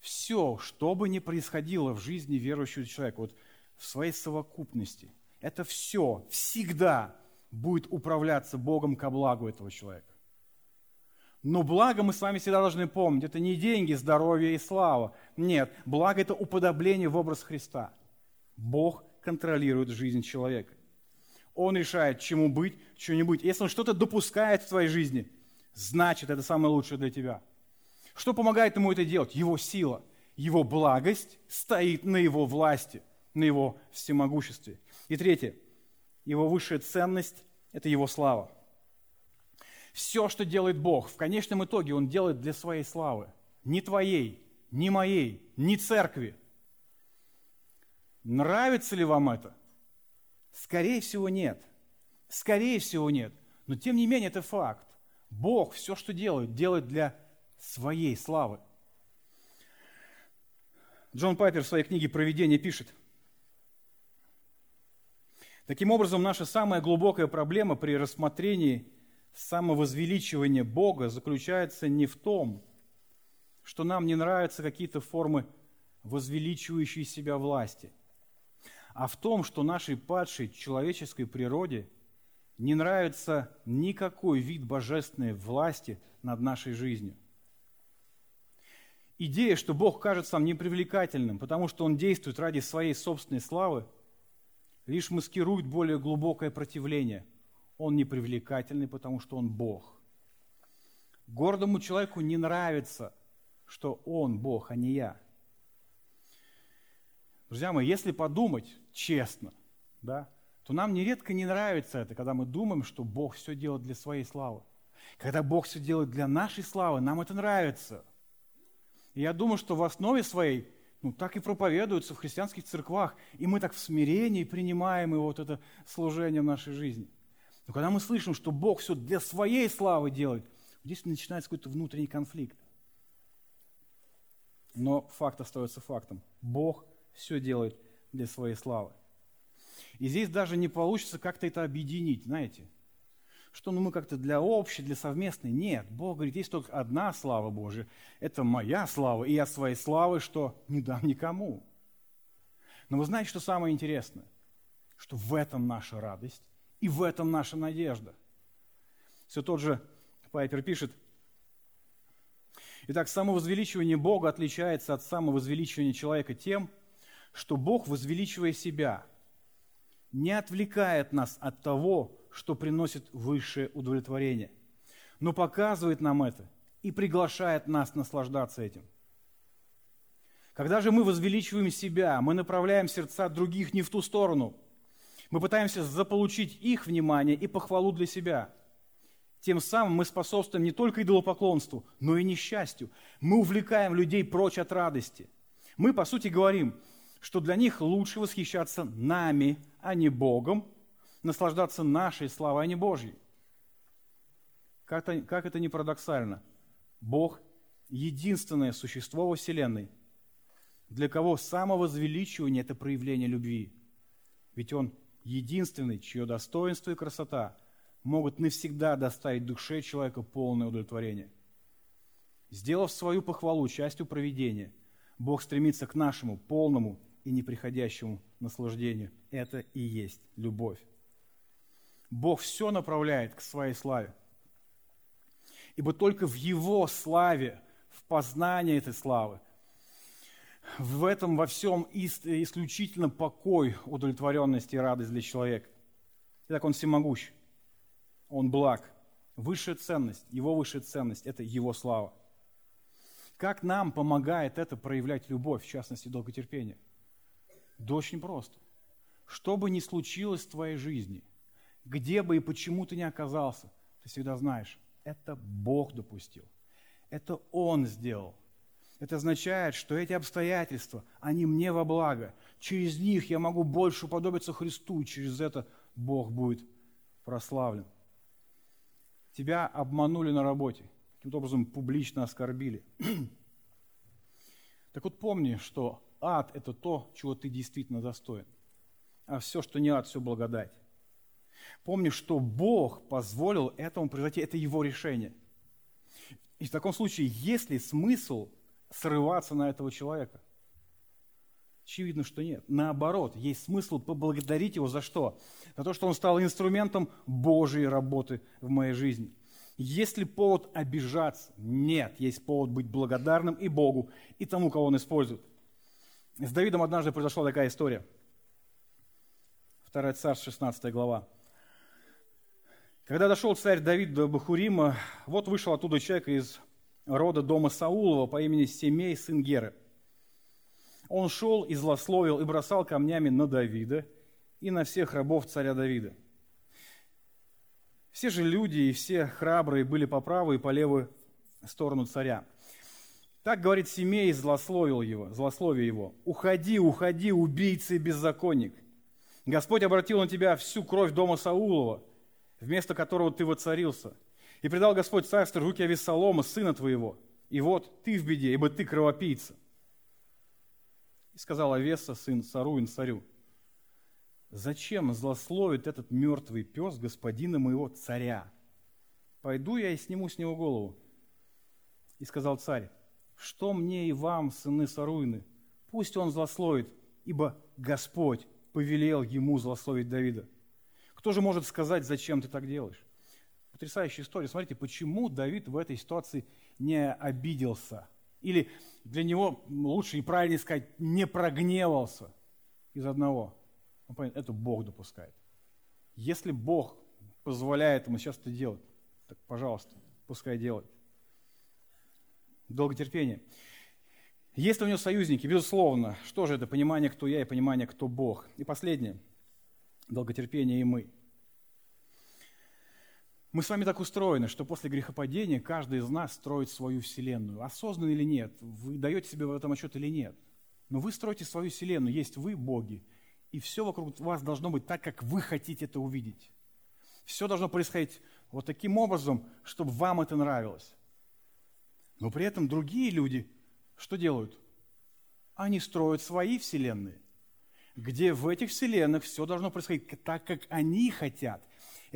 все, что бы ни происходило в жизни верующего человека, вот в своей совокупности, это все всегда будет управляться Богом ко благу этого человека. Но благо мы с вами всегда должны помнить, это не деньги, здоровье и слава. Нет, благо это уподобление в образ Христа. Бог контролирует жизнь человека. Он решает, чему быть, чему не быть. Если он что-то допускает в твоей жизни, значит, это самое лучшее для тебя – что помогает ему это делать? Его сила, его благость стоит на его власти, на его всемогуществе. И третье, его высшая ценность – это его слава. Все, что делает Бог, в конечном итоге Он делает для своей славы. Не твоей, не моей, не церкви. Нравится ли вам это? Скорее всего, нет. Скорее всего, нет. Но тем не менее, это факт. Бог все, что делает, делает для своей славы. Джон Пайпер в своей книге «Провидение» пишет, Таким образом, наша самая глубокая проблема при рассмотрении самовозвеличивания Бога заключается не в том, что нам не нравятся какие-то формы возвеличивающей себя власти, а в том, что нашей падшей человеческой природе не нравится никакой вид божественной власти над нашей жизнью. Идея, что Бог кажется нам непривлекательным, потому что Он действует ради своей собственной славы, лишь маскирует более глубокое противление. Он непривлекательный, потому что Он Бог. Гордому человеку не нравится что Он Бог, а не я. Друзья мои, если подумать честно, да, то нам нередко не нравится это, когда мы думаем, что Бог все делает для своей славы. Когда Бог все делает для нашей славы, нам это нравится. И я думаю, что в основе своей, ну, так и проповедуется в христианских церквах, и мы так в смирении принимаем и вот это служение в нашей жизни. Но когда мы слышим, что Бог все для своей славы делает, здесь начинается какой-то внутренний конфликт. Но факт остается фактом. Бог все делает для своей славы. И здесь даже не получится как-то это объединить, знаете. Что ну, мы как-то для общей, для совместной. Нет, Бог говорит, есть только одна слава Божия. Это моя слава, и я своей славы что не дам никому. Но вы знаете, что самое интересное? Что в этом наша радость и в этом наша надежда. Все тот же Пайпер пишет, Итак, самовозвеличивание Бога отличается от самовозвеличивания человека тем, что Бог, возвеличивая себя, не отвлекает нас от того, что приносит высшее удовлетворение, но показывает нам это и приглашает нас наслаждаться этим. Когда же мы возвеличиваем себя, мы направляем сердца других не в ту сторону. Мы пытаемся заполучить их внимание и похвалу для себя. Тем самым мы способствуем не только идолопоклонству, но и несчастью. Мы увлекаем людей прочь от радости. Мы, по сути, говорим – что для них лучше восхищаться нами, а не Богом, наслаждаться нашей славой, а не Божьей. Как это, как это не парадоксально? Бог – единственное существо во Вселенной, для кого самовозвеличивание – это проявление любви. Ведь Он единственный, чье достоинство и красота могут навсегда доставить душе человека полное удовлетворение. Сделав свою похвалу частью проведения, Бог стремится к нашему полному и неприходящему наслаждению. Это и есть любовь. Бог все направляет к своей славе. Ибо только в Его славе, в познании этой славы, в этом во всем исключительно покой, удовлетворенность и радость для человека. Итак, Он всемогущ, Он благ. Высшая ценность, Его высшая ценность – это Его слава. Как нам помогает это проявлять любовь, в частности, долготерпение? Да очень просто. Что бы ни случилось в твоей жизни, где бы и почему ты ни оказался, ты всегда знаешь, это Бог допустил. Это Он сделал. Это означает, что эти обстоятельства, они мне во благо. Через них я могу больше уподобиться Христу, и через это Бог будет прославлен. Тебя обманули на работе, каким-то образом публично оскорбили. Так вот помни, что ад – это то, чего ты действительно достоин. А все, что не ад, все благодать. Помни, что Бог позволил этому произойти, это Его решение. И в таком случае, есть ли смысл срываться на этого человека? Очевидно, что нет. Наоборот, есть смысл поблагодарить его за что? За то, что он стал инструментом Божьей работы в моей жизни. Есть ли повод обижаться? Нет. Есть повод быть благодарным и Богу, и тому, кого он использует. С Давидом однажды произошла такая история. Вторая царь, 16 глава. Когда дошел царь Давид до Бахурима, вот вышел оттуда человек из рода дома Саулова по имени Семей, сын Геры. Он шел и злословил и бросал камнями на Давида и на всех рабов царя Давида. Все же люди и все храбрые были по правую и по левую сторону царя. Так говорит Семей, злословил его, злословие его. «Уходи, уходи, убийца и беззаконник! Господь обратил на тебя всю кровь дома Саулова, вместо которого ты воцарился. И предал Господь царство руки Авессалома, сына твоего. И вот ты в беде, ибо ты кровопийца». И сказал Авеса, сын Саруин, царю, «Зачем злословит этот мертвый пес господина моего царя? Пойду я и сниму с него голову». И сказал царь, что мне и вам, сыны Саруины? Пусть он злословит, ибо Господь повелел ему злословить Давида. Кто же может сказать, зачем ты так делаешь? Потрясающая история. Смотрите, почему Давид в этой ситуации не обиделся? Или для него лучше и правильнее сказать, не прогневался из одного. Он понимает, это Бог допускает. Если Бог позволяет ему сейчас это делать, так, пожалуйста, пускай делает. долготерпение. Есть ли у него союзники? Безусловно. Что же это? Понимание, кто я и понимание, кто Бог. И последнее. Долготерпение и мы. Мы с вами так устроены, что после грехопадения каждый из нас строит свою вселенную. Осознанно или нет, вы даете себе в этом отчет или нет. Но вы строите свою вселенную, есть вы, боги, и все вокруг вас должно быть так, как вы хотите это увидеть. Все должно происходить вот таким образом, чтобы вам это нравилось. Но при этом другие люди что делают? Они строят свои вселенные, где в этих вселенных все должно происходить так, как они хотят.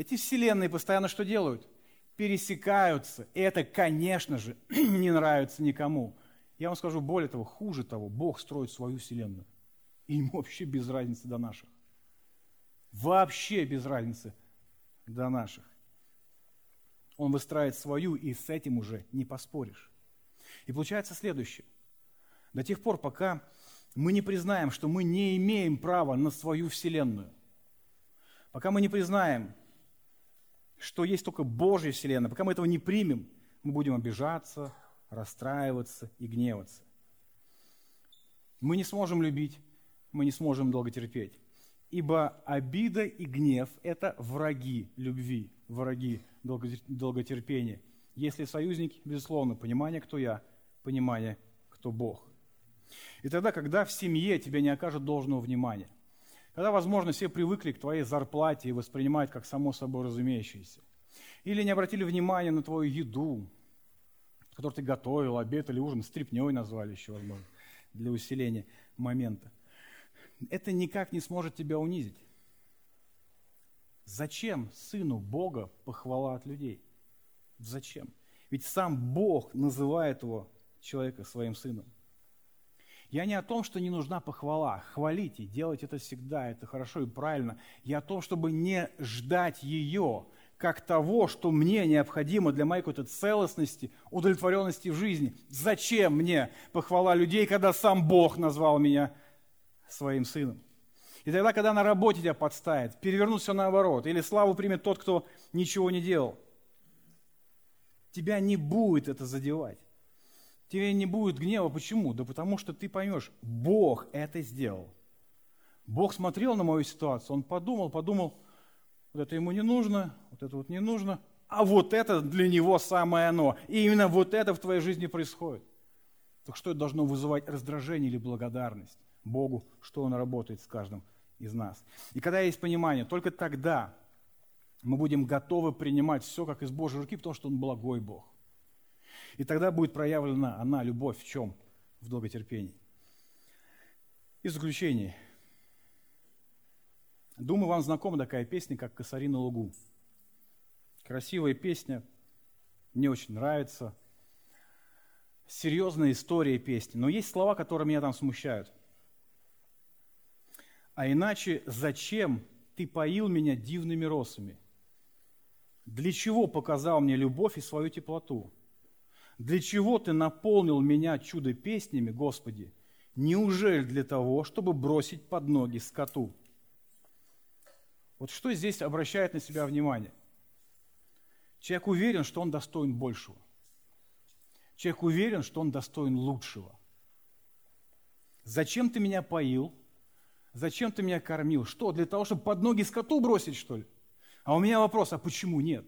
Эти вселенные постоянно что делают? Пересекаются. И это, конечно же, не нравится никому. Я вам скажу более того, хуже того, Бог строит свою вселенную. И ему вообще без разницы до наших. Вообще без разницы до наших. Он выстраивает свою, и с этим уже не поспоришь. И получается следующее. До тех пор, пока мы не признаем, что мы не имеем права на свою Вселенную, пока мы не признаем, что есть только Божья Вселенная, пока мы этого не примем, мы будем обижаться, расстраиваться и гневаться. Мы не сможем любить, мы не сможем долго терпеть. Ибо обида и гнев – это враги любви, враги долготерпения. Если союзники, безусловно, понимание, кто я, понимание, кто Бог. И тогда, когда в семье тебе не окажут должного внимания, когда, возможно, все привыкли к твоей зарплате и воспринимают как само собой разумеющееся, или не обратили внимания на твою еду, который ты готовил, обед или ужин, стрипней назвали еще, возможно, для усиления момента. Это никак не сможет тебя унизить. Зачем сыну Бога похвала от людей? Зачем? Ведь сам Бог называет его человека своим сыном. Я не о том, что не нужна похвала. Хвалите, делать это всегда, это хорошо и правильно. Я о том, чтобы не ждать ее, как того, что мне необходимо для моей какой-то целостности, удовлетворенности в жизни. Зачем мне похвала людей, когда сам Бог назвал меня своим сыном? И тогда, когда на работе тебя подставит, перевернут все наоборот, или славу примет тот, кто ничего не делал, тебя не будет это задевать. Тебе не будет гнева. Почему? Да потому что ты поймешь, Бог это сделал. Бог смотрел на мою ситуацию, Он подумал, подумал, вот это ему не нужно, вот это вот не нужно, а вот это для него самое оно. И именно вот это в твоей жизни происходит. Так что это должно вызывать раздражение или благодарность Богу, что Он работает с каждым из нас. И когда есть понимание, только тогда мы будем готовы принимать все как из Божьей руки, потому что Он благой Бог. И тогда будет проявлена она, любовь, в чем? В долготерпении. И заключение – Думаю, вам знакома такая песня, как «Косари на лугу». Красивая песня, мне очень нравится. Серьезная история песни. Но есть слова, которые меня там смущают. А иначе зачем ты поил меня дивными росами? Для чего показал мне любовь и свою теплоту? Для чего ты наполнил меня чудо-песнями, Господи? Неужели для того, чтобы бросить под ноги скоту? Вот что здесь обращает на себя внимание? Человек уверен, что он достоин большего. Человек уверен, что он достоин лучшего. Зачем ты меня поил? Зачем ты меня кормил? Что, для того, чтобы под ноги скоту бросить, что ли? А у меня вопрос, а почему нет?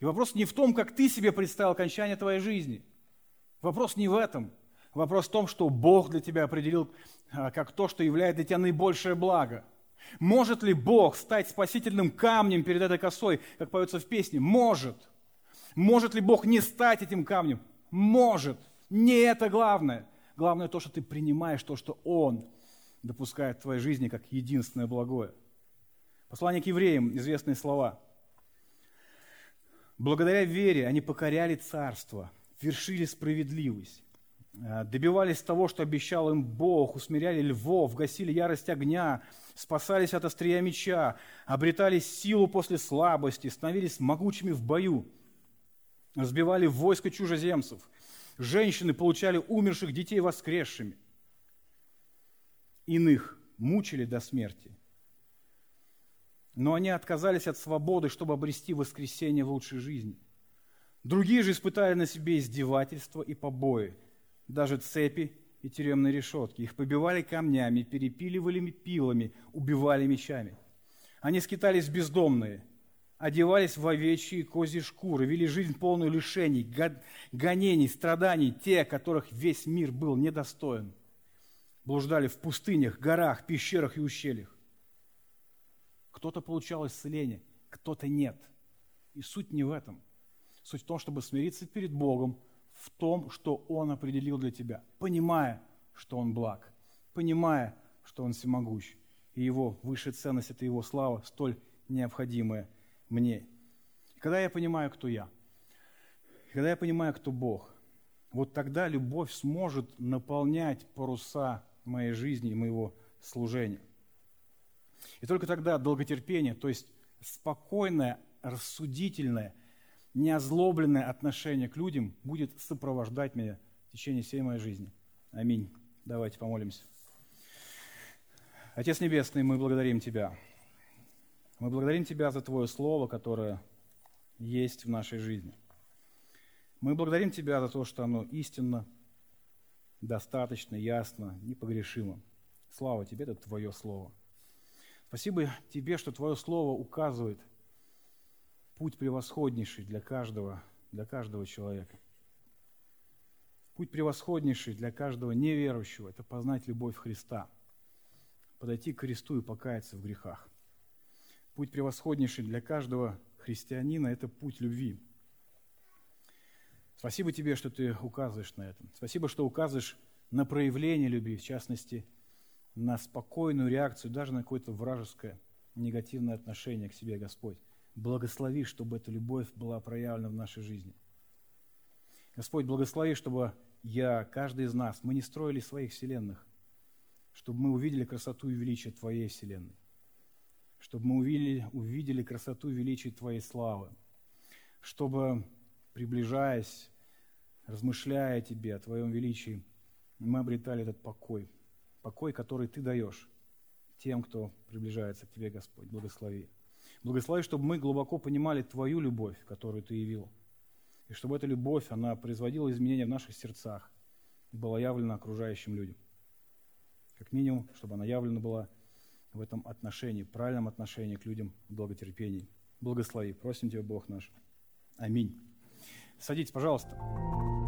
И вопрос не в том, как ты себе представил окончание твоей жизни. Вопрос не в этом. Вопрос в том, что Бог для тебя определил а, как то, что является для тебя наибольшее благо – может ли Бог стать спасительным камнем перед этой косой, как поется в песне? Может. Может ли Бог не стать этим камнем? Может. Не это главное. Главное то, что ты принимаешь то, что Он допускает в твоей жизни как единственное благое. Послание к евреям, известные слова. Благодаря вере они покоряли царство, вершили справедливость, Э, добивались того, что обещал им Бог, усмиряли львов, гасили ярость огня, спасались от острия меча, обретали силу после слабости, становились могучими в бою, разбивали войско чужеземцев. Женщины получали умерших детей воскресшими. Иных мучили до смерти. Но они отказались от свободы, чтобы обрести воскресение в лучшей жизни. Другие же испытали на себе издевательства и побои, даже цепи и тюремные решетки. Их побивали камнями, перепиливали пилами, убивали мечами. Они скитались бездомные, одевались в овечьи и козьи шкуры, вели жизнь полную лишений, гонений, страданий, те, которых весь мир был недостоин. Блуждали в пустынях, горах, пещерах и ущельях. Кто-то получал исцеление, кто-то нет. И суть не в этом. Суть в том, чтобы смириться перед Богом в том, что Он определил для тебя, понимая, что Он благ, понимая, что Он всемогущ, и Его высшая ценность – это Его слава, столь необходимая мне. И когда я понимаю, кто я, когда я понимаю, кто Бог, вот тогда любовь сможет наполнять паруса моей жизни и моего служения. И только тогда долготерпение, то есть спокойное, рассудительное, неозлобленное отношение к людям будет сопровождать меня в течение всей моей жизни. Аминь. Давайте помолимся. Отец Небесный, мы благодарим Тебя. Мы благодарим Тебя за Твое Слово, которое есть в нашей жизни. Мы благодарим Тебя за то, что оно истинно, достаточно, ясно, непогрешимо. Слава Тебе, это Твое Слово. Спасибо Тебе, что Твое Слово указывает путь превосходнейший для каждого, для каждого человека. Путь превосходнейший для каждого неверующего – это познать любовь Христа, подойти к кресту и покаяться в грехах. Путь превосходнейший для каждого христианина – это путь любви. Спасибо тебе, что ты указываешь на это. Спасибо, что указываешь на проявление любви, в частности – на спокойную реакцию, даже на какое-то вражеское, негативное отношение к себе, Господь. Благослови, чтобы эта любовь была проявлена в нашей жизни. Господь, благослови, чтобы я, каждый из нас, мы не строили своих вселенных, чтобы мы увидели красоту и величие Твоей вселенной, чтобы мы увидели, увидели красоту и величие Твоей славы, чтобы, приближаясь, размышляя о Тебе, о Твоем величии, мы обретали этот покой – покой, который Ты даешь тем, кто приближается к Тебе, Господь. Благослови. Благослови, чтобы мы глубоко понимали Твою любовь, которую Ты явил. И чтобы эта любовь, она производила изменения в наших сердцах и была явлена окружающим людям. Как минимум, чтобы она явлена была в этом отношении, правильном отношении к людям в долготерпении. Благослови. Просим Тебя, Бог наш. Аминь. Садитесь, пожалуйста.